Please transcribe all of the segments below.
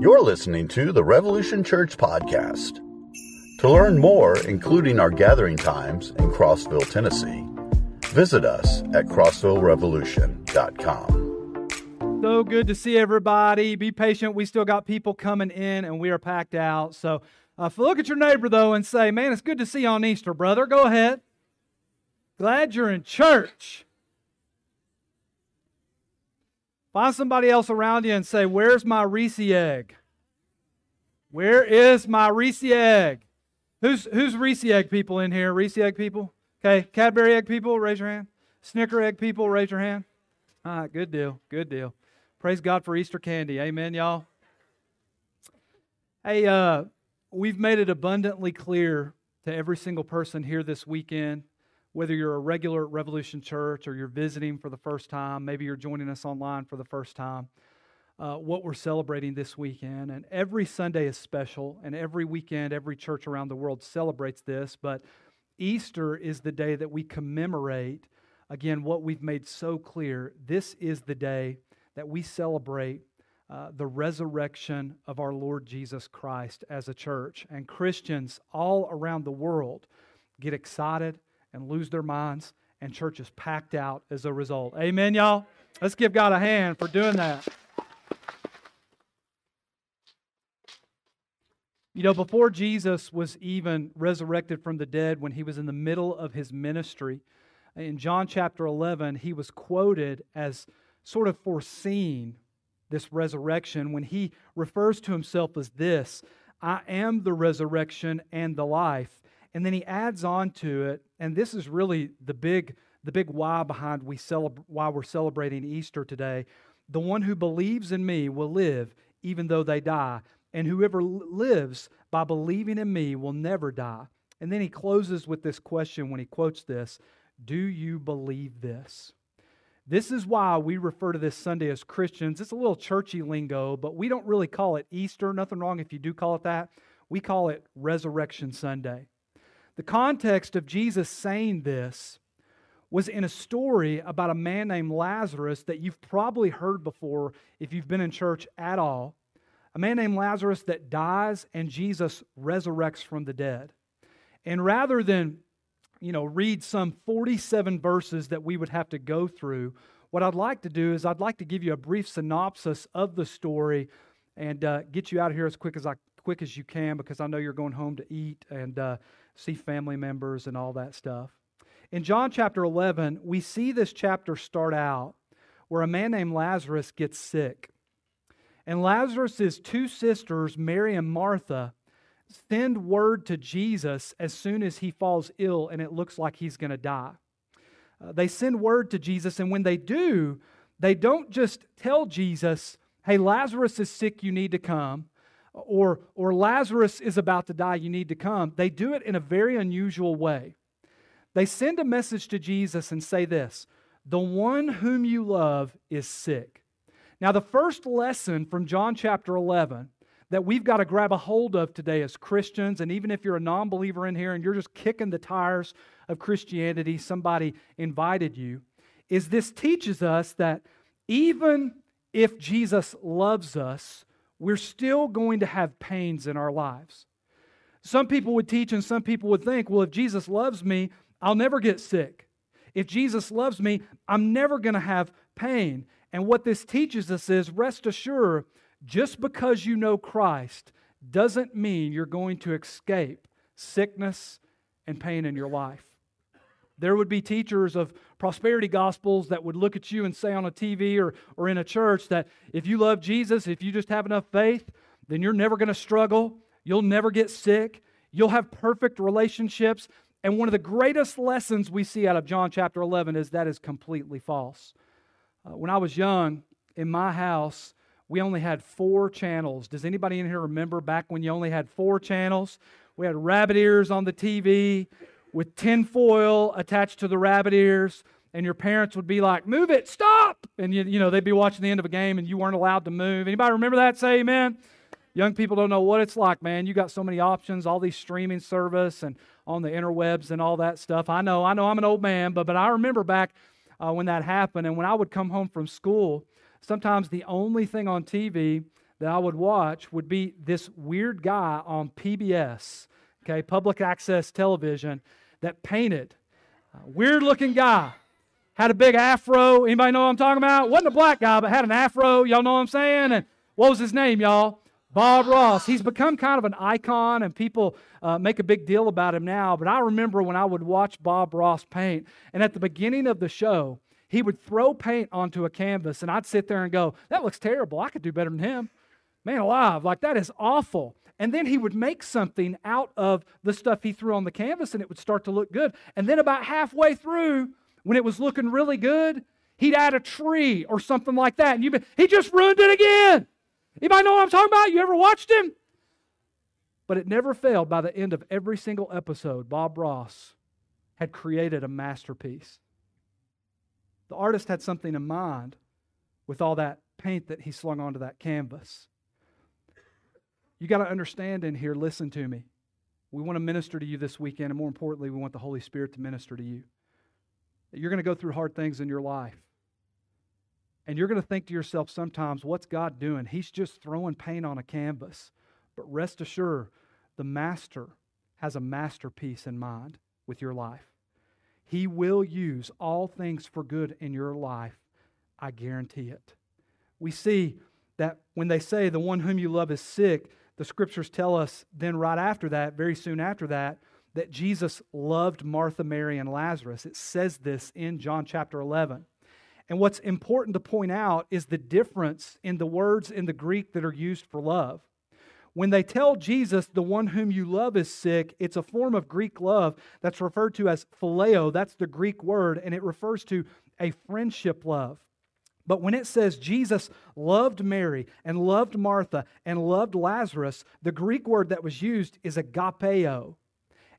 You're listening to the Revolution Church Podcast. To learn more, including our gathering times in Crossville, Tennessee, visit us at crossvillerevolution.com. So good to see everybody. Be patient. We still got people coming in and we are packed out. So uh, look at your neighbor, though, and say, Man, it's good to see you on Easter, brother. Go ahead. Glad you're in church. Find somebody else around you and say, Where's my Reese egg? Where is my Reese egg? Who's, who's Reese egg people in here? Reese egg people? Okay. Cadbury egg people, raise your hand. Snicker egg people, raise your hand. All right, good deal. Good deal. Praise God for Easter candy. Amen, y'all. Hey, uh, we've made it abundantly clear to every single person here this weekend whether you're a regular at Revolution Church or you're visiting for the first time, maybe you're joining us online for the first time, uh, what we're celebrating this weekend. And every Sunday is special, and every weekend, every church around the world celebrates this. But Easter is the day that we commemorate, again, what we've made so clear. This is the day that we celebrate uh, the resurrection of our Lord Jesus Christ as a church. And Christians all around the world get excited and lose their minds, and churches packed out as a result. Amen, y'all? Let's give God a hand for doing that. You know, before Jesus was even resurrected from the dead, when he was in the middle of his ministry, in John chapter 11, he was quoted as sort of foreseeing this resurrection when he refers to himself as this I am the resurrection and the life. And then he adds on to it, and this is really the big, the big why behind we celebra- why we're celebrating Easter today. The one who believes in me will live even though they die, and whoever lives by believing in me will never die. And then he closes with this question when he quotes this Do you believe this? This is why we refer to this Sunday as Christians. It's a little churchy lingo, but we don't really call it Easter. Nothing wrong if you do call it that. We call it Resurrection Sunday. The context of Jesus saying this was in a story about a man named Lazarus that you've probably heard before if you've been in church at all. A man named Lazarus that dies and Jesus resurrects from the dead. And rather than, you know, read some 47 verses that we would have to go through, what I'd like to do is I'd like to give you a brief synopsis of the story and uh, get you out of here as quick as I quick as you can because I know you're going home to eat and uh, see family members and all that stuff. In John chapter 11, we see this chapter start out where a man named Lazarus gets sick. And Lazarus' two sisters, Mary and Martha, send word to Jesus as soon as he falls ill and it looks like he's going to die. Uh, they send word to Jesus, and when they do, they don't just tell Jesus, hey, Lazarus is sick, you need to come or, or Lazarus is about to die, you need to come. They do it in a very unusual way. They send a message to Jesus and say this The one whom you love is sick. Now, the first lesson from John chapter 11 that we've got to grab a hold of today as Christians, and even if you're a non believer in here and you're just kicking the tires of Christianity, somebody invited you, is this teaches us that even if Jesus loves us, we're still going to have pains in our lives. Some people would teach and some people would think, well, if Jesus loves me, I'll never get sick. If Jesus loves me, I'm never going to have pain. And what this teaches us is rest assured, just because you know Christ doesn't mean you're going to escape sickness and pain in your life. There would be teachers of prosperity gospels that would look at you and say on a TV or, or in a church that if you love Jesus, if you just have enough faith, then you're never going to struggle. You'll never get sick. You'll have perfect relationships. And one of the greatest lessons we see out of John chapter 11 is that is completely false. Uh, when I was young, in my house, we only had four channels. Does anybody in here remember back when you only had four channels? We had rabbit ears on the TV with tinfoil attached to the rabbit ears, and your parents would be like, "Move it, stop!" And you, you know they'd be watching the end of a game, and you weren't allowed to move. Anybody remember that? Say Amen. Young people don't know what it's like, man. You got so many options, all these streaming service and on the interwebs and all that stuff. I know, I know, I'm an old man, but but I remember back uh, when that happened, and when I would come home from school, sometimes the only thing on TV that I would watch would be this weird guy on PBS, okay, public access television, that painted. weird looking guy. Had a big afro. Anybody know what I'm talking about? Wasn't a black guy, but had an afro. Y'all know what I'm saying? And what was his name, y'all? Bob Ross. He's become kind of an icon, and people uh, make a big deal about him now. But I remember when I would watch Bob Ross paint, and at the beginning of the show, he would throw paint onto a canvas, and I'd sit there and go, That looks terrible. I could do better than him. Man alive, like that is awful. And then he would make something out of the stuff he threw on the canvas, and it would start to look good. And then about halfway through, when it was looking really good, he'd add a tree or something like that. And you he just ruined it again. Anybody know what I'm talking about? You ever watched him? But it never failed by the end of every single episode, Bob Ross had created a masterpiece. The artist had something in mind with all that paint that he slung onto that canvas. You got to understand in here, listen to me. We want to minister to you this weekend, and more importantly, we want the Holy Spirit to minister to you. You're going to go through hard things in your life. And you're going to think to yourself sometimes, what's God doing? He's just throwing paint on a canvas. But rest assured, the Master has a masterpiece in mind with your life. He will use all things for good in your life. I guarantee it. We see that when they say the one whom you love is sick, the scriptures tell us then, right after that, very soon after that, that Jesus loved Martha, Mary, and Lazarus. It says this in John chapter 11. And what's important to point out is the difference in the words in the Greek that are used for love. When they tell Jesus, the one whom you love is sick, it's a form of Greek love that's referred to as phileo. That's the Greek word, and it refers to a friendship love. But when it says Jesus loved Mary and loved Martha and loved Lazarus, the Greek word that was used is agapeo.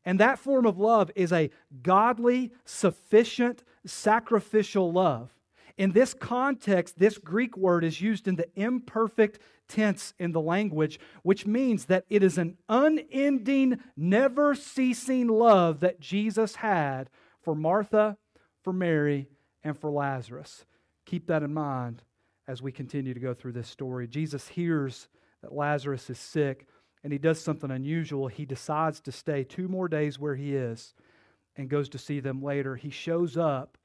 And that form of love is a godly, sufficient, sacrificial love. In this context, this Greek word is used in the imperfect tense in the language, which means that it is an unending, never ceasing love that Jesus had for Martha, for Mary, and for Lazarus. Keep that in mind as we continue to go through this story. Jesus hears that Lazarus is sick and he does something unusual. He decides to stay two more days where he is and goes to see them later. He shows up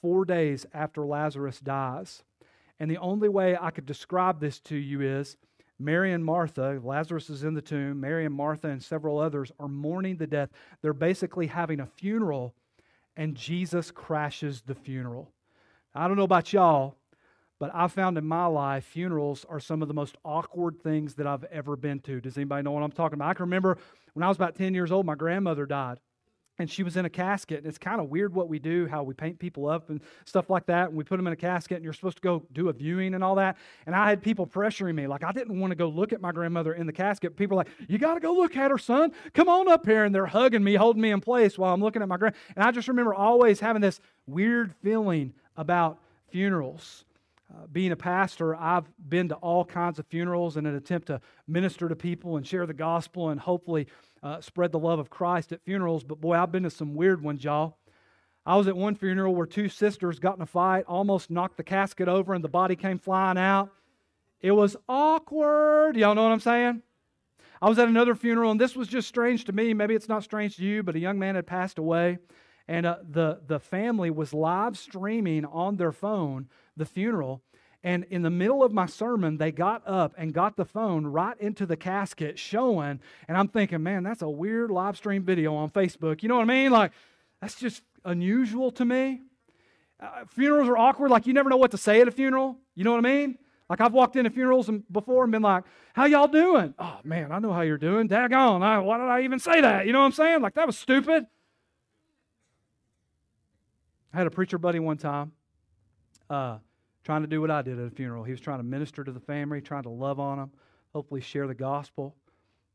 four days after Lazarus dies. And the only way I could describe this to you is Mary and Martha, Lazarus is in the tomb, Mary and Martha and several others are mourning the death. They're basically having a funeral, and Jesus crashes the funeral. I don't know about y'all, but I found in my life funerals are some of the most awkward things that I've ever been to. Does anybody know what I'm talking about? I can remember when I was about 10 years old, my grandmother died. And she was in a casket. And it's kind of weird what we do, how we paint people up and stuff like that. And we put them in a casket, and you're supposed to go do a viewing and all that. And I had people pressuring me. Like, I didn't want to go look at my grandmother in the casket. People like, You got to go look at her, son. Come on up here. And they're hugging me, holding me in place while I'm looking at my grand. And I just remember always having this weird feeling about funerals. Uh, being a pastor, I've been to all kinds of funerals in an attempt to minister to people and share the gospel and hopefully uh, spread the love of Christ at funerals. But boy, I've been to some weird ones, y'all. I was at one funeral where two sisters got in a fight, almost knocked the casket over, and the body came flying out. It was awkward. Y'all know what I'm saying? I was at another funeral, and this was just strange to me. Maybe it's not strange to you, but a young man had passed away and uh, the, the family was live streaming on their phone the funeral. And in the middle of my sermon, they got up and got the phone right into the casket showing. And I'm thinking, man, that's a weird live stream video on Facebook. You know what I mean? Like, that's just unusual to me. Uh, funerals are awkward. Like, you never know what to say at a funeral. You know what I mean? Like, I've walked into funerals before and been like, how y'all doing? Oh, man, I know how you're doing. Daggone. I, why did I even say that? You know what I'm saying? Like, that was stupid. I had a preacher buddy one time uh, trying to do what I did at a funeral. He was trying to minister to the family, trying to love on them, hopefully share the gospel.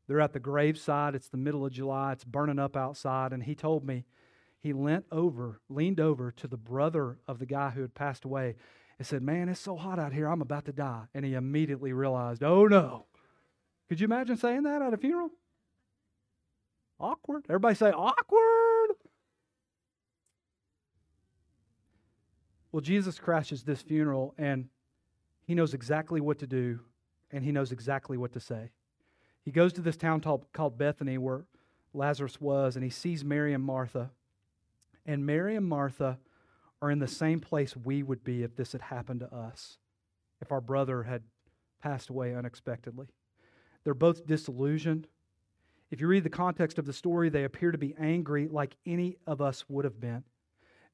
They're at the graveside. It's the middle of July. It's burning up outside. And he told me he leaned over, leaned over to the brother of the guy who had passed away and said, Man, it's so hot out here. I'm about to die. And he immediately realized, Oh no. Could you imagine saying that at a funeral? Awkward. Everybody say, Awkward. Well, Jesus crashes this funeral and he knows exactly what to do and he knows exactly what to say. He goes to this town called Bethany where Lazarus was, and he sees Mary and Martha. And Mary and Martha are in the same place we would be if this had happened to us, if our brother had passed away unexpectedly. They're both disillusioned. If you read the context of the story, they appear to be angry like any of us would have been.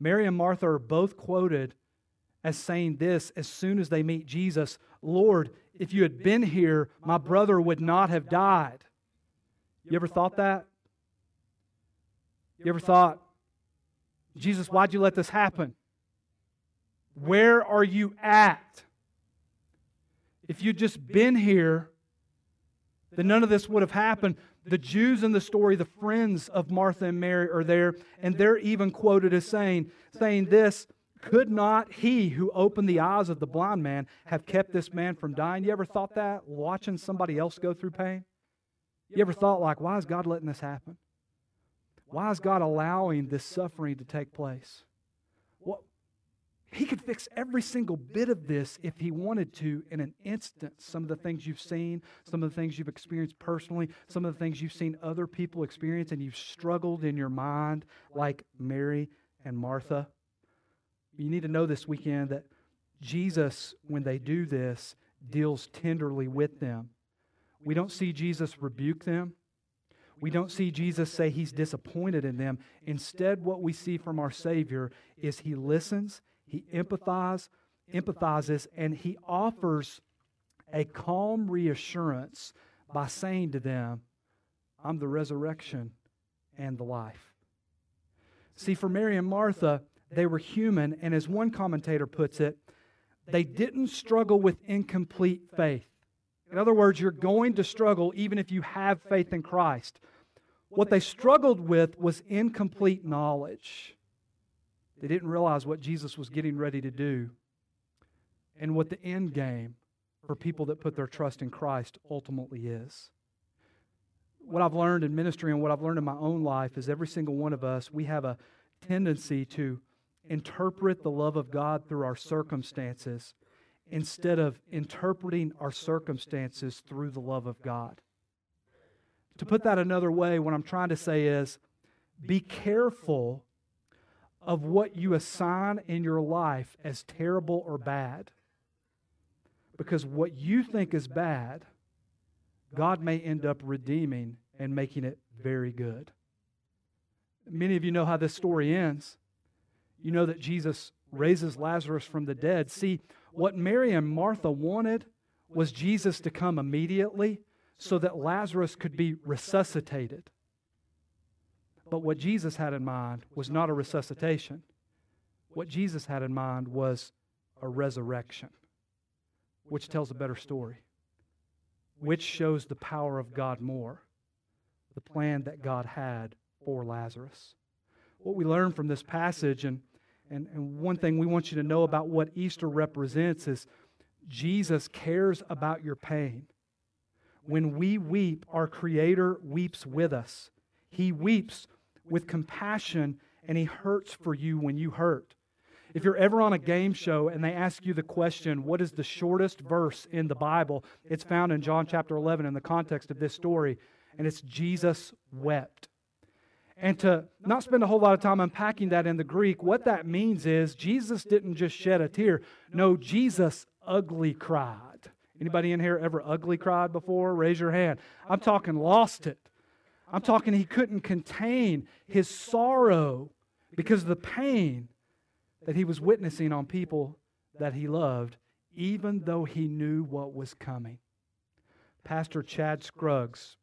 Mary and Martha are both quoted as saying this as soon as they meet Jesus Lord, if you had been here, my brother would not have died. You ever thought that? You ever thought, Jesus, why'd you let this happen? Where are you at? If you'd just been here, then none of this would have happened. The Jews in the story, the friends of Martha and Mary, are there, and they're even quoted as saying, saying this Could not he who opened the eyes of the blind man have kept this man from dying? You ever thought that, watching somebody else go through pain? You ever thought, like, why is God letting this happen? Why is God allowing this suffering to take place? He could fix every single bit of this if he wanted to in an instant. Some of the things you've seen, some of the things you've experienced personally, some of the things you've seen other people experience, and you've struggled in your mind, like Mary and Martha. You need to know this weekend that Jesus, when they do this, deals tenderly with them. We don't see Jesus rebuke them. We don't see Jesus say he's disappointed in them. Instead, what we see from our Savior is he listens, he empathizes, empathizes, and he offers a calm reassurance by saying to them, I'm the resurrection and the life. See, for Mary and Martha, they were human, and as one commentator puts it, they didn't struggle with incomplete faith. In other words, you're going to struggle even if you have faith in Christ. What they struggled with was incomplete knowledge. They didn't realize what Jesus was getting ready to do and what the end game for people that put their trust in Christ ultimately is. What I've learned in ministry and what I've learned in my own life is every single one of us, we have a tendency to interpret the love of God through our circumstances instead of interpreting our circumstances through the love of God. To put that another way, what I'm trying to say is be careful of what you assign in your life as terrible or bad. Because what you think is bad, God may end up redeeming and making it very good. Many of you know how this story ends. You know that Jesus raises Lazarus from the dead. See, what Mary and Martha wanted was Jesus to come immediately so that Lazarus could be resuscitated. But what Jesus had in mind was not a resuscitation. What Jesus had in mind was a resurrection, which tells a better story, which shows the power of God more, the plan that God had for Lazarus. What we learn from this passage, and, and, and one thing we want you to know about what Easter represents, is Jesus cares about your pain. When we weep, our Creator weeps with us. He weeps with compassion and He hurts for you when you hurt. If you're ever on a game show and they ask you the question, what is the shortest verse in the Bible? It's found in John chapter 11 in the context of this story, and it's Jesus wept. And to not spend a whole lot of time unpacking that in the Greek, what that means is Jesus didn't just shed a tear. No, Jesus ugly cried. Anybody in here ever ugly cried before? Raise your hand. I'm talking lost it. I'm talking he couldn't contain his sorrow because of the pain that he was witnessing on people that he loved, even though he knew what was coming. Pastor Chad Scruggs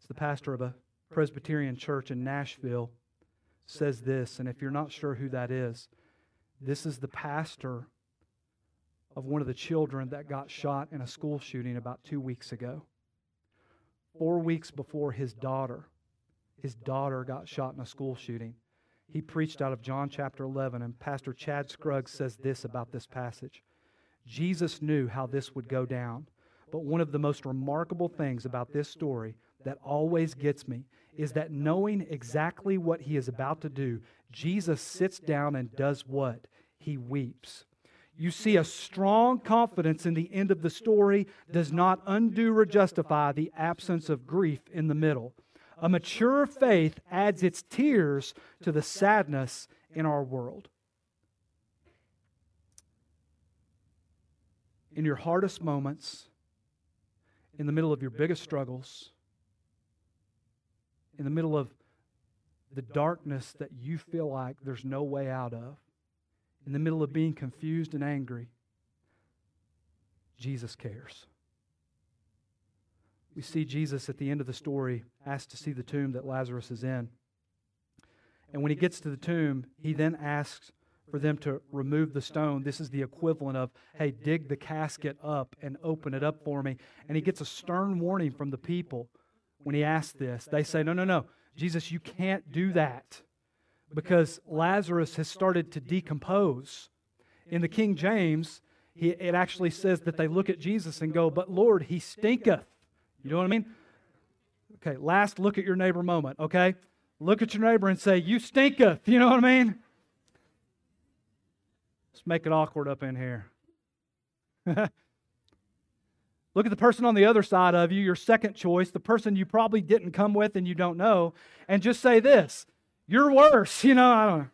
is the pastor of a Presbyterian church in Nashville, says this, and if you're not sure who that is, this is the pastor of one of the children that got shot in a school shooting about two weeks ago. Four weeks before his daughter, his daughter got shot in a school shooting. He preached out of John chapter 11, and Pastor Chad Scruggs says this about this passage Jesus knew how this would go down, but one of the most remarkable things about this story that always gets me is that knowing exactly what he is about to do, Jesus sits down and does what? He weeps. You see, a strong confidence in the end of the story does not undo or justify the absence of grief in the middle. A mature faith adds its tears to the sadness in our world. In your hardest moments, in the middle of your biggest struggles, in the middle of the darkness that you feel like there's no way out of, in the middle of being confused and angry, Jesus cares. We see Jesus at the end of the story asked to see the tomb that Lazarus is in. And when he gets to the tomb, he then asks for them to remove the stone. This is the equivalent of, hey, dig the casket up and open it up for me. And he gets a stern warning from the people when he asks this. They say, no, no, no. Jesus, you can't do that because Lazarus has started to decompose. In the King James, he, it actually says that they look at Jesus and go, But Lord, he stinketh. You know what I mean? Okay, last look at your neighbor moment, okay? Look at your neighbor and say, You stinketh. You know what I mean? Let's make it awkward up in here. Look at the person on the other side of you, your second choice, the person you probably didn't come with and you don't know, and just say this You're worse. You know, I don't know.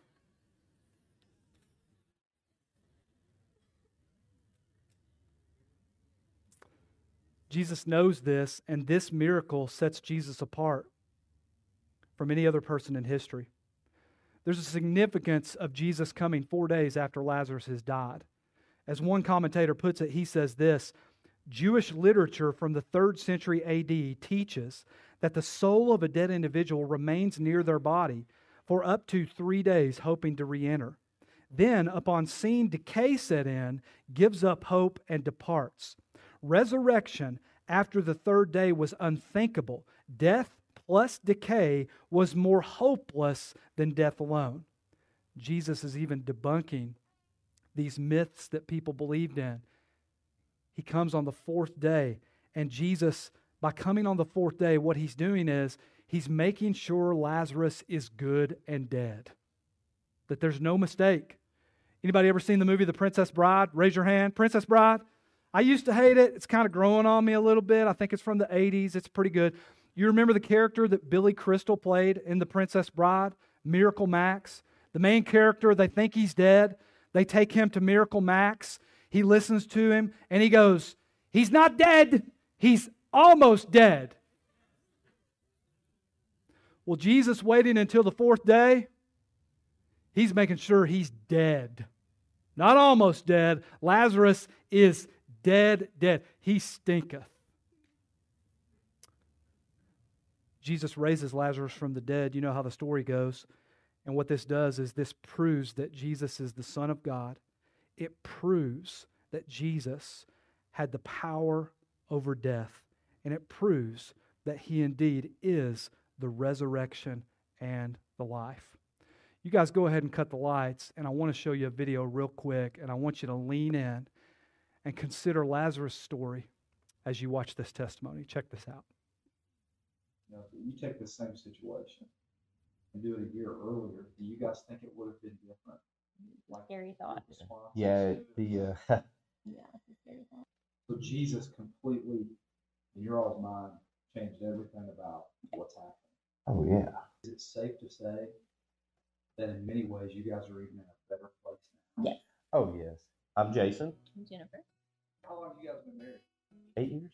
Jesus knows this, and this miracle sets Jesus apart from any other person in history. There's a significance of Jesus coming four days after Lazarus has died. As one commentator puts it, he says this Jewish literature from the third century AD teaches that the soul of a dead individual remains near their body for up to three days, hoping to re enter. Then, upon seeing decay set in, gives up hope and departs. Resurrection after the third day was unthinkable. Death plus decay was more hopeless than death alone. Jesus is even debunking these myths that people believed in. He comes on the fourth day, and Jesus, by coming on the fourth day, what he's doing is he's making sure Lazarus is good and dead. That there's no mistake. Anybody ever seen the movie The Princess Bride? Raise your hand. Princess Bride? I used to hate it. It's kind of growing on me a little bit. I think it's from the 80s. It's pretty good. You remember the character that Billy Crystal played in The Princess Bride? Miracle Max. The main character, they think he's dead. They take him to Miracle Max. He listens to him and he goes, He's not dead. He's almost dead. Well, Jesus waiting until the fourth day, he's making sure he's dead. Not almost dead. Lazarus is dead, dead. He stinketh. Jesus raises Lazarus from the dead. You know how the story goes. And what this does is this proves that Jesus is the Son of God. It proves that Jesus had the power over death. And it proves that he indeed is the resurrection and the life. You guys go ahead and cut the lights, and I want to show you a video real quick, and I want you to lean in and consider Lazarus' story as you watch this testimony. Check this out. Now, if you take the same situation and do it a year earlier, do you guys think it would have been different? Like scary thought. Yeah, the uh, yeah, scary thought. So Jesus completely, in your all's mind, changed everything about what's happening. Oh yeah. Is it safe to say that in many ways you guys are even in a better place now? Yes. Oh yes. I'm Jason. I'm Jennifer. How long have you guys been married? Eight years.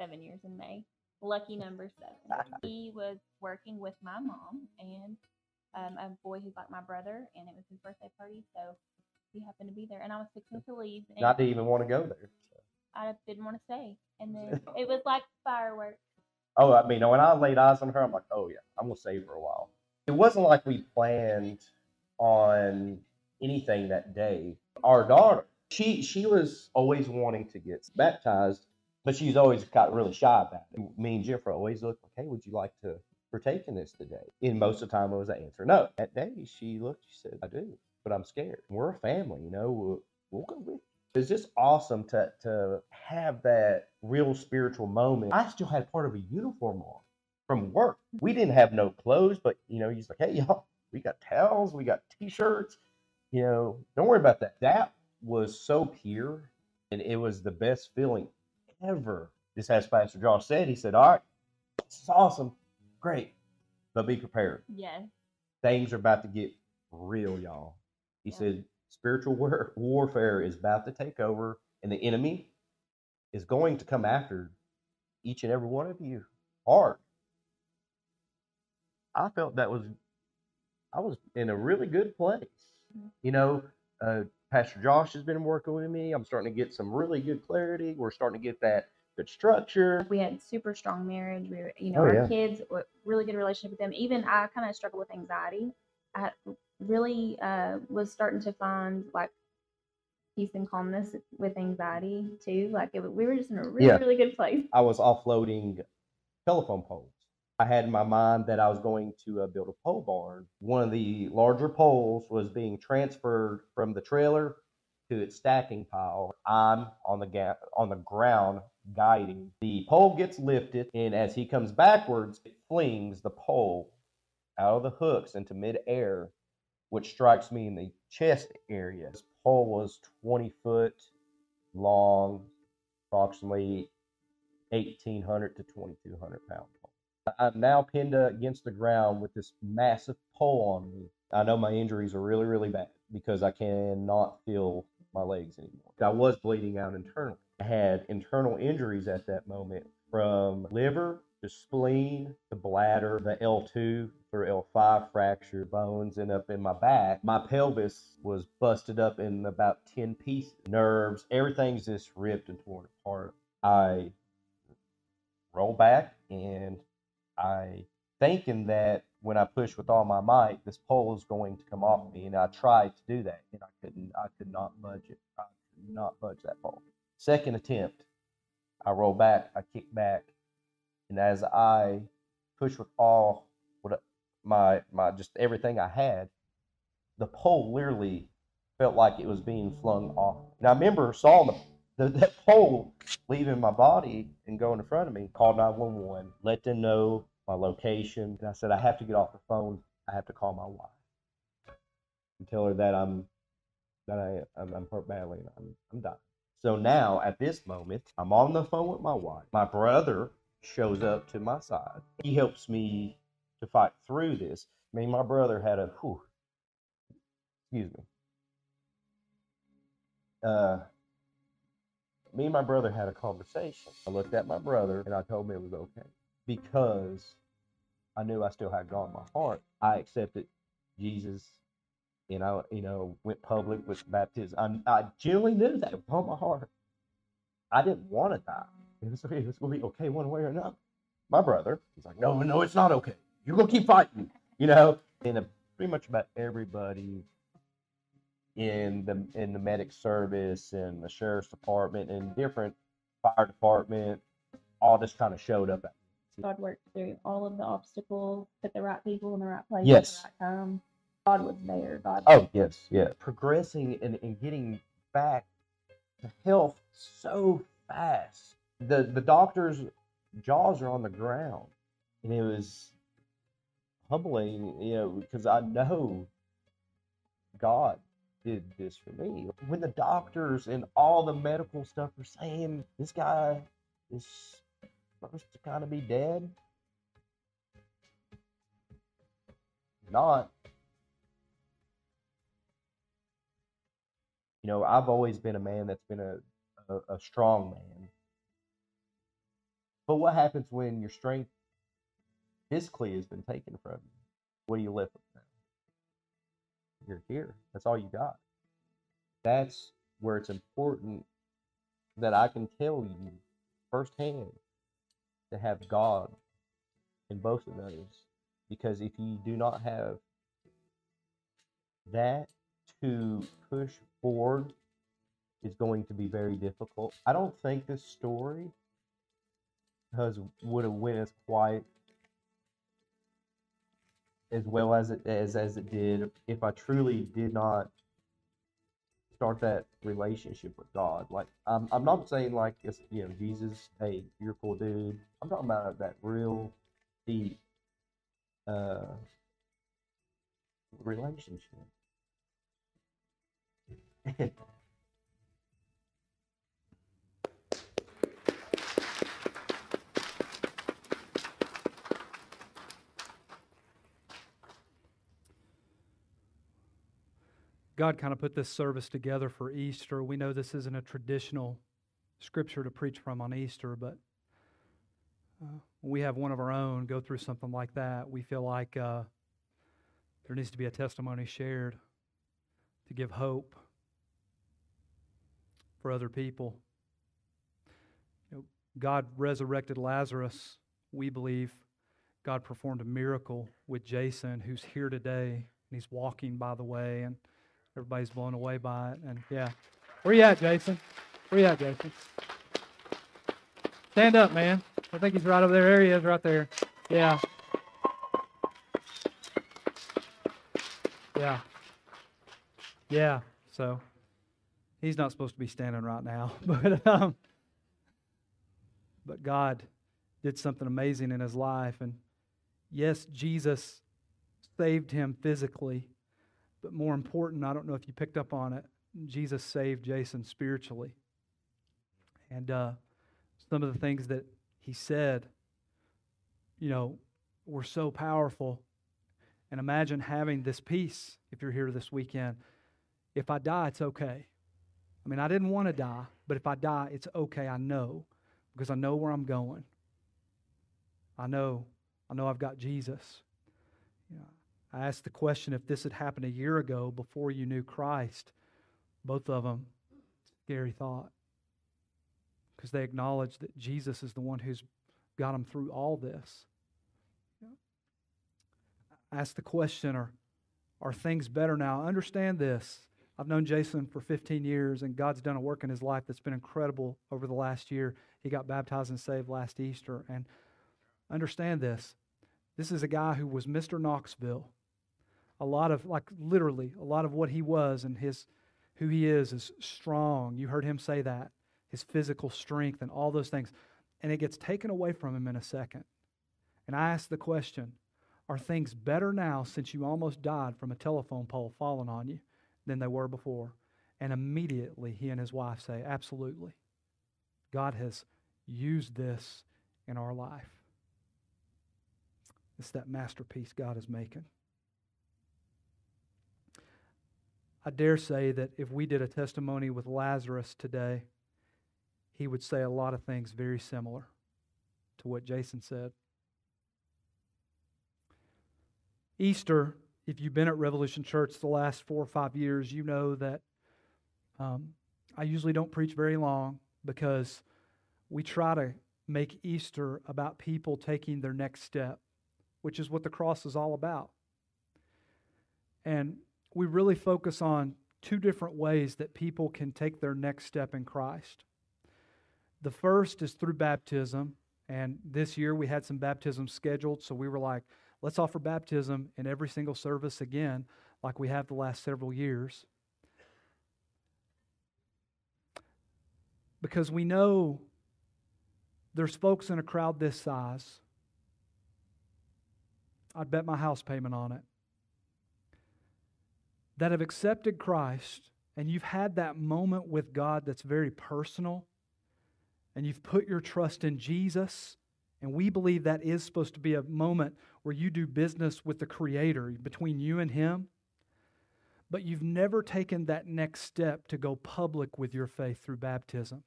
Seven years in May. Lucky number seven. he was working with my mom and um, a boy who's like my brother, and it was his birthday party, so he happened to be there. And I was fixing to leave. And Not to even want to go there. So. I didn't want to stay. And then it was like fireworks. Oh, I mean, when I laid eyes on her, I'm like, oh yeah, I'm gonna save her a while. It wasn't like we planned on anything that day. Our daughter, she she was always wanting to get baptized, but she's always got really shy about it. Me and Jennifer always looked like, hey, would you like to partake in this today? And most of the time it was an answer no. That day she looked, she said, I do, but I'm scared. We're a family, you know, we'll, we'll go with. It's just awesome to to have that real spiritual moment. I still had part of a uniform on from work. Mm-hmm. We didn't have no clothes, but you know, he's like, hey y'all, we got towels, we got t-shirts. you know, don't worry about that. That was so pure and it was the best feeling ever. Just as Pastor Josh said, he said, All right, this is awesome. Great. But be prepared. Yes. Things are about to get real, y'all. He Yeah. said, Spiritual war- warfare is about to take over, and the enemy is going to come after each and every one of you hard. I felt that was, I was in a really good place. Mhm. You know, uh, Pastor Josh has been working with me. I'm starting to get some really good clarity. We're starting to get that good structure. We had super strong marriage. We were, you know, Oh, our yeah. kids, really good relationship with them. Even I kind of struggle with anxiety. I really uh, was starting to find like peace and calmness with anxiety too. Like it, we were just in a really, Yeah. really good place. I was offloading telephone poles. I had in my mind that I was going to uh, build a pole barn. One of the larger poles was being transferred from the trailer to its stacking pile. I'm on the ga- on the ground guiding. The pole gets lifted, and as he comes backwards, it flings the pole out of the hooks into midair, which strikes me in the chest area. This pole was 20 foot long, approximately 1800 to 2200 pound pole. I'm now pinned against the ground with this massive pole on me. I know my injuries are really, really bad because I cannot feel my legs anymore. I was bleeding out internally. I had internal injuries at that moment from liver to spleen the bladder, the L2 through L5 fracture, bones and up in my back. My pelvis was busted up in about 10 pieces. Nerves, everything's just ripped and torn apart. I roll back and I thinking that when I push with all my might, this pole is going to come off me, and I tried to do that, and I couldn't. I could not budge it. I could not budge that pole. Second attempt, I roll back. I kick back, and as I pushed with all what my my just everything I had, the pole literally felt like it was being flung off. And I remember saw the, the that pole leaving my body and going in front of me. Called 911, let them know my location. And I said, I have to get off the phone. I have to call my wife and tell her that I'm that I I'm, I'm hurt badly and I'm I'm dying. So now at this moment, I'm on the phone with my wife. My brother shows up to my side. He helps me to fight through this. Me and my brother had a whew, excuse me. Uh, me and my brother had a conversation. I looked at my brother and I told him it was okay because I knew I still had God in my heart. I accepted Jesus and I, you know, went public with baptism. I, I genuinely knew that all my heart. I didn't want to die. It was, it was going to be okay one way or another. My brother, he's like, no, no, it's not okay. You're going to keep fighting, you know? And pretty much about everybody in the in the medic service and the sheriff's department and different fire department all just kind of showed up at God worked through all of the obstacles, put the right people in the right place Yes. at the right time. God was there. God. Oh yes, yeah. Progressing and, and getting back to health so fast. The the doctor's jaws are on the ground, and it was humbling, you know, because I know God did this for me. When the doctors and all the medical stuff are saying this guy is supposed to kind of be dead, not. you know, I've always been a man that's been a, a, a strong man. But what happens when your strength physically has been taken from you? What do you live with now? You're here. That's all you got. That's where it's important that I can tell you firsthand to have God in both of those. Because if you do not have that to push forward is going to be very difficult. I don't think this story has would have went as quite as well as it as as it did if I truly did not start that relationship with God. Like I'm I'm not saying like it's you know Jesus, hey, you're a cool dude. I'm talking about that real deep uh relationship God kind of put this service together for Easter. We know this isn't a traditional scripture to preach from on Easter, but uh, when we have one of our own go through something like that, we feel like uh, there needs to be a testimony shared to give hope for other people. You know, God resurrected Lazarus, we believe. God performed a miracle with Jason, who's here today, and he's walking by the way, and everybody's blown away by it. And yeah, where you at, Jason? Where you at, Jason? Stand up, man. I think he's right over there. There he is, right there. Yeah. Yeah. Yeah. So he's not supposed to be standing right now, but um, but God did something amazing in his life, and yes, Jesus saved him physically, but more important, I don't know if you picked up on it, Jesus saved Jason spiritually, and uh, some of the things that he said, you know, were so powerful. And imagine having this peace if you're here this weekend. If I die, it's okay. I mean, I didn't want to die, but if I die, it's okay. I know because I know where I'm going. I know, I know I've got Jesus. I asked the question if this had happened a year ago before you knew Christ. Both of them, scary thought because they acknowledge that Jesus is the one who's got them through all this. Ask the question are, are things better now? Understand this. I've known Jason for 15 years, and God's done a work in his life that's been incredible over the last year. He got baptized and saved last Easter. And understand this this is a guy who was Mr. Knoxville. A lot of, like literally, a lot of what he was and his who he is is strong. You heard him say that his physical strength and all those things. And it gets taken away from him in a second. And I ask the question Are things better now since you almost died from a telephone pole falling on you than they were before? And immediately he and his wife say, Absolutely. God has used this in our life. It's that masterpiece God is making. I dare say that if we did a testimony with Lazarus today, he would say a lot of things very similar to what Jason said. Easter, if you've been at Revolution Church the last four or five years, you know that um, I usually don't preach very long because we try to make Easter about people taking their next step, which is what the cross is all about. And we really focus on two different ways that people can take their next step in Christ. The first is through baptism. And this year we had some baptisms scheduled. So we were like, let's offer baptism in every single service again, like we have the last several years. Because we know there's folks in a crowd this size. I'd bet my house payment on it. That have accepted Christ and you've had that moment with God that's very personal and you've put your trust in Jesus, and we believe that is supposed to be a moment where you do business with the Creator between you and Him, but you've never taken that next step to go public with your faith through baptism.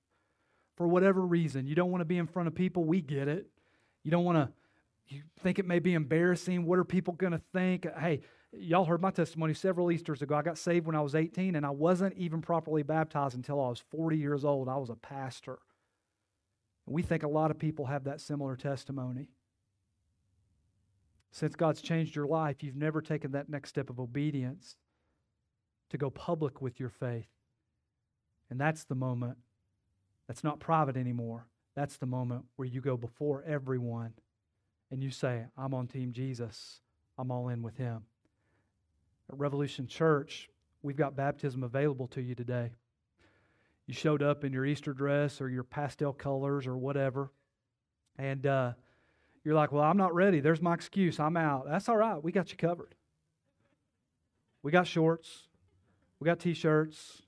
For whatever reason, you don't want to be in front of people, we get it. You don't want to, you think it may be embarrassing. What are people going to think? Hey, y'all heard my testimony several Easters ago. I got saved when I was 18, and I wasn't even properly baptized until I was 40 years old. I was a pastor. We think a lot of people have that similar testimony. Since God's changed your life, you've never taken that next step of obedience to go public with your faith. And that's the moment that's not private anymore. That's the moment where you go before everyone and you say, I'm on Team Jesus. I'm all in with him. At Revolution Church, we've got baptism available to you today you showed up in your Easter dress or your pastel colors or whatever, and uh, you're like, Well, I'm not ready. There's my excuse. I'm out. That's all right. We got you covered. We got shorts, we got t shirts,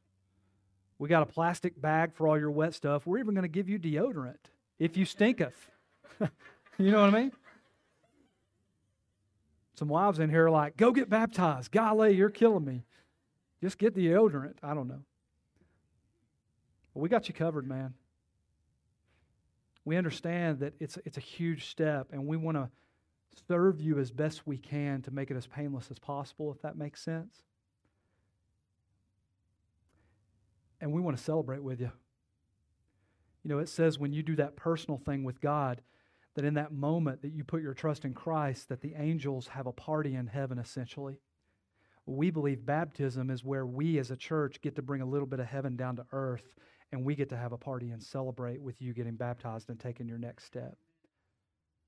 We got a plastic bag for all your wet stuff. We're even going to give you deodorant if you stinketh. you know what I mean? Some wives in here are like, go get baptized. Golly, you're killing me. Just get the deodorant. I don't know. But we got you covered, man. We understand that it's, it's a huge step, and we want to serve you as best we can to make it as painless as possible, if that makes sense. And we want to celebrate with you. You know, it says when you do that personal thing with God, that in that moment that you put your trust in Christ, that the angels have a party in heaven essentially. We believe baptism is where we as a church get to bring a little bit of heaven down to earth and we get to have a party and celebrate with you getting baptized and taking your next step.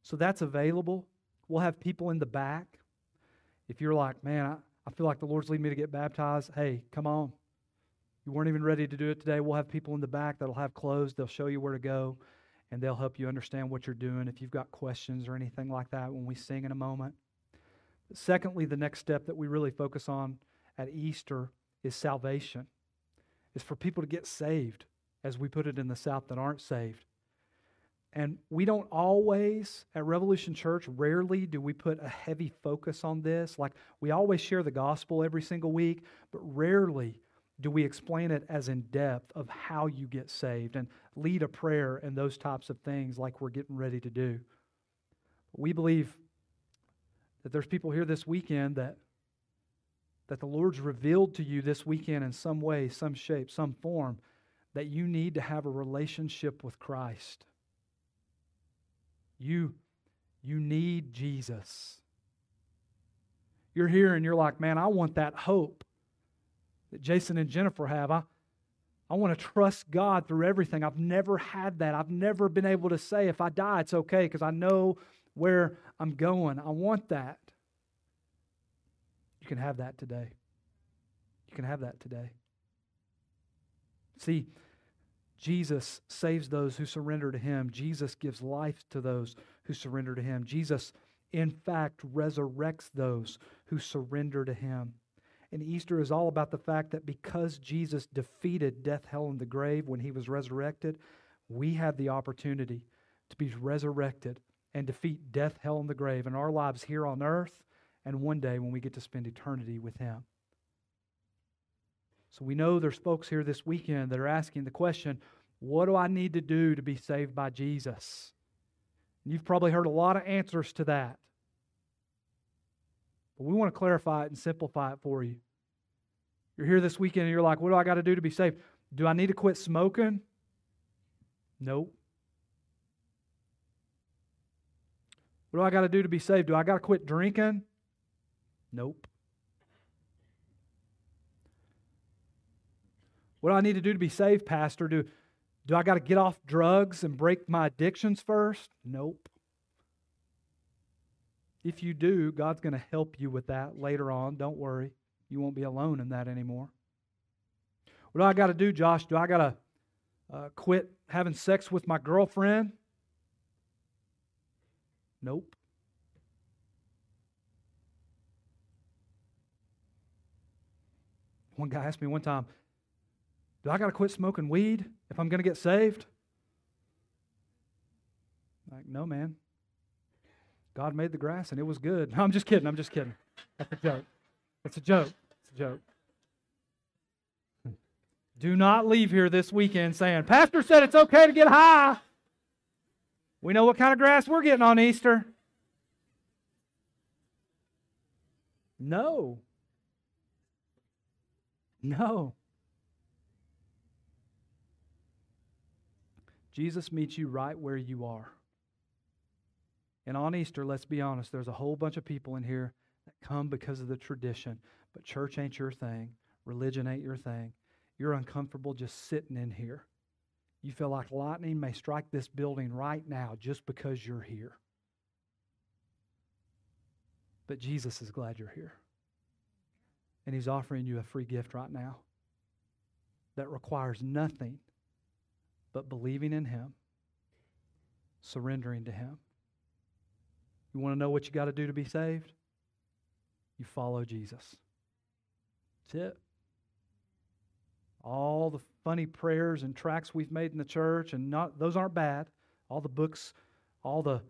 So that's available. We'll have people in the back. If you're like, man, I, I feel like the Lord's leading me to get baptized, hey, come on. You weren't even ready to do it today. We'll have people in the back that'll have clothes. They'll show you where to go and they'll help you understand what you're doing if you've got questions or anything like that when we sing in a moment. Secondly, the next step that we really focus on at Easter is salvation. It's for people to get saved, as we put it in the South, that aren't saved. And we don't always, at Revolution Church, rarely do we put a heavy focus on this. Like we always share the gospel every single week, but rarely do we explain it as in depth of how you get saved and lead a prayer and those types of things like we're getting ready to do. We believe that there's people here this weekend that that the Lord's revealed to you this weekend in some way, some shape, some form that you need to have a relationship with Christ. You you need Jesus. You're here and you're like, "Man, I want that hope." That Jason and Jennifer have. I, I want to trust God through everything. I've never had that. I've never been able to say, if I die, it's okay because I know where I'm going. I want that. You can have that today. You can have that today. See, Jesus saves those who surrender to Him. Jesus gives life to those who surrender to Him. Jesus, in fact, resurrects those who surrender to Him. And Easter is all about the fact that because Jesus defeated death, hell, and the grave when he was resurrected, we have the opportunity to be resurrected and defeat death, hell, and the grave in our lives here on earth and one day when we get to spend eternity with him. So we know there's folks here this weekend that are asking the question, what do I need to do to be saved by Jesus? And you've probably heard a lot of answers to that. But we want to clarify it and simplify it for you. You're here this weekend and you're like, what do I got to do to be saved? Do I need to quit smoking? Nope. What do I got to do to be saved? Do I got to quit drinking? Nope. What do I need to do to be saved, Pastor? Do, do I got to get off drugs and break my addictions first? Nope. If you do, God's going to help you with that later on. Don't worry. You won't be alone in that anymore. What do I got to do, Josh? Do I got to uh, quit having sex with my girlfriend? Nope. One guy asked me one time, Do I got to quit smoking weed if I'm going to get saved? Like, no, man. God made the grass and it was good. No, I'm just kidding. I'm just kidding. That's a joke. It's a joke. It's a joke. Do not leave here this weekend saying, Pastor said it's okay to get high. We know what kind of grass we're getting on Easter. No. No. Jesus meets you right where you are. And on Easter, let's be honest, there's a whole bunch of people in here that come because of the tradition. But church ain't your thing, religion ain't your thing. You're uncomfortable just sitting in here. You feel like lightning may strike this building right now just because you're here. But Jesus is glad you're here. And He's offering you a free gift right now that requires nothing but believing in Him, surrendering to Him. You want to know what you got to do to be saved? You follow Jesus. That's it. all the funny prayers and tracts we've made in the church, and not those aren't bad. All the books, all the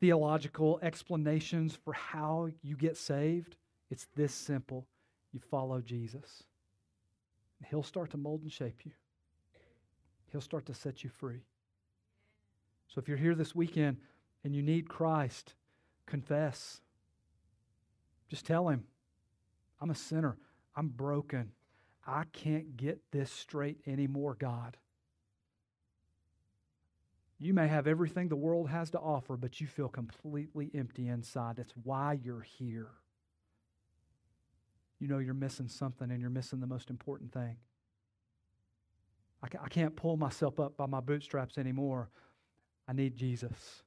theological explanations for how you get saved. It's this simple. You follow Jesus. He'll start to mold and shape you. He'll start to set you free. So if you're here this weekend and you need Christ, confess. Just tell him, I'm a sinner. I'm broken. I can't get this straight anymore, God. You may have everything the world has to offer, but you feel completely empty inside. That's why you're here. You know you're missing something and you're missing the most important thing. I can't pull myself up by my bootstraps anymore. I need Jesus.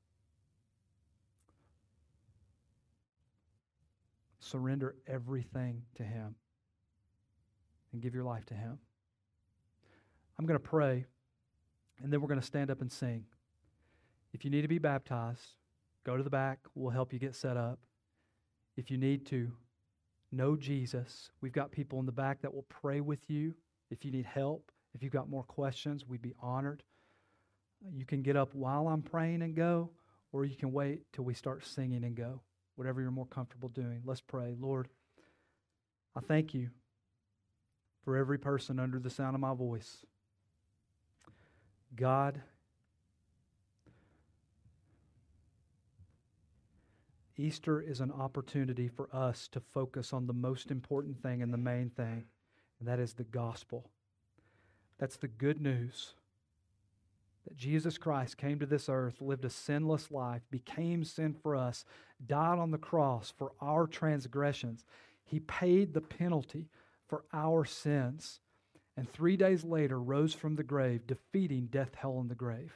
Surrender everything to Him and give your life to Him. I'm going to pray, and then we're going to stand up and sing. If you need to be baptized, go to the back. We'll help you get set up. If you need to know Jesus, we've got people in the back that will pray with you. If you need help, if you've got more questions, we'd be honored. You can get up while I'm praying and go, or you can wait till we start singing and go, whatever you're more comfortable doing. Let's pray. Lord, I thank you for every person under the sound of my voice. God, Easter is an opportunity for us to focus on the most important thing and the main thing, and that is the gospel. That's the good news that Jesus Christ came to this earth, lived a sinless life, became sin for us, died on the cross for our transgressions. He paid the penalty for our sins, and three days later rose from the grave, defeating death, hell, and the grave.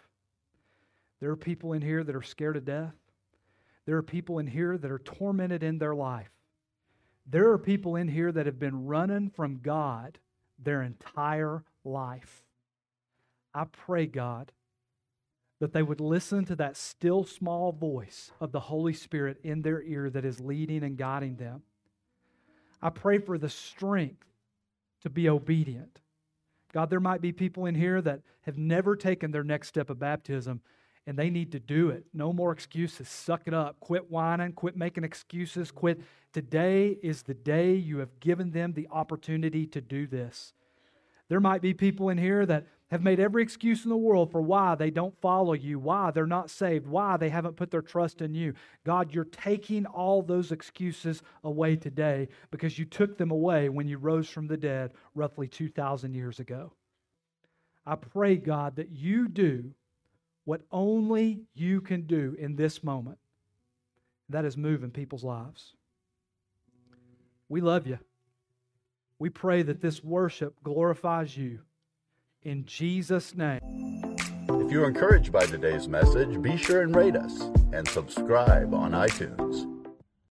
There are people in here that are scared of death. There are people in here that are tormented in their life. There are people in here that have been running from God their entire life. I pray, God, that they would listen to that still small voice of the Holy Spirit in their ear that is leading and guiding them. I pray for the strength to be obedient. God, there might be people in here that have never taken their next step of baptism and they need to do it. No more excuses. Suck it up. Quit whining. Quit making excuses. Quit. Today is the day you have given them the opportunity to do this. There might be people in here that have made every excuse in the world for why they don't follow you, why they're not saved, why they haven't put their trust in you. God, you're taking all those excuses away today because you took them away when you rose from the dead roughly 2,000 years ago. I pray, God, that you do what only you can do in this moment. That is moving people's lives. We love you. We pray that this worship glorifies you. In Jesus' name. If you're encouraged by today's message, be sure and rate us and subscribe on iTunes.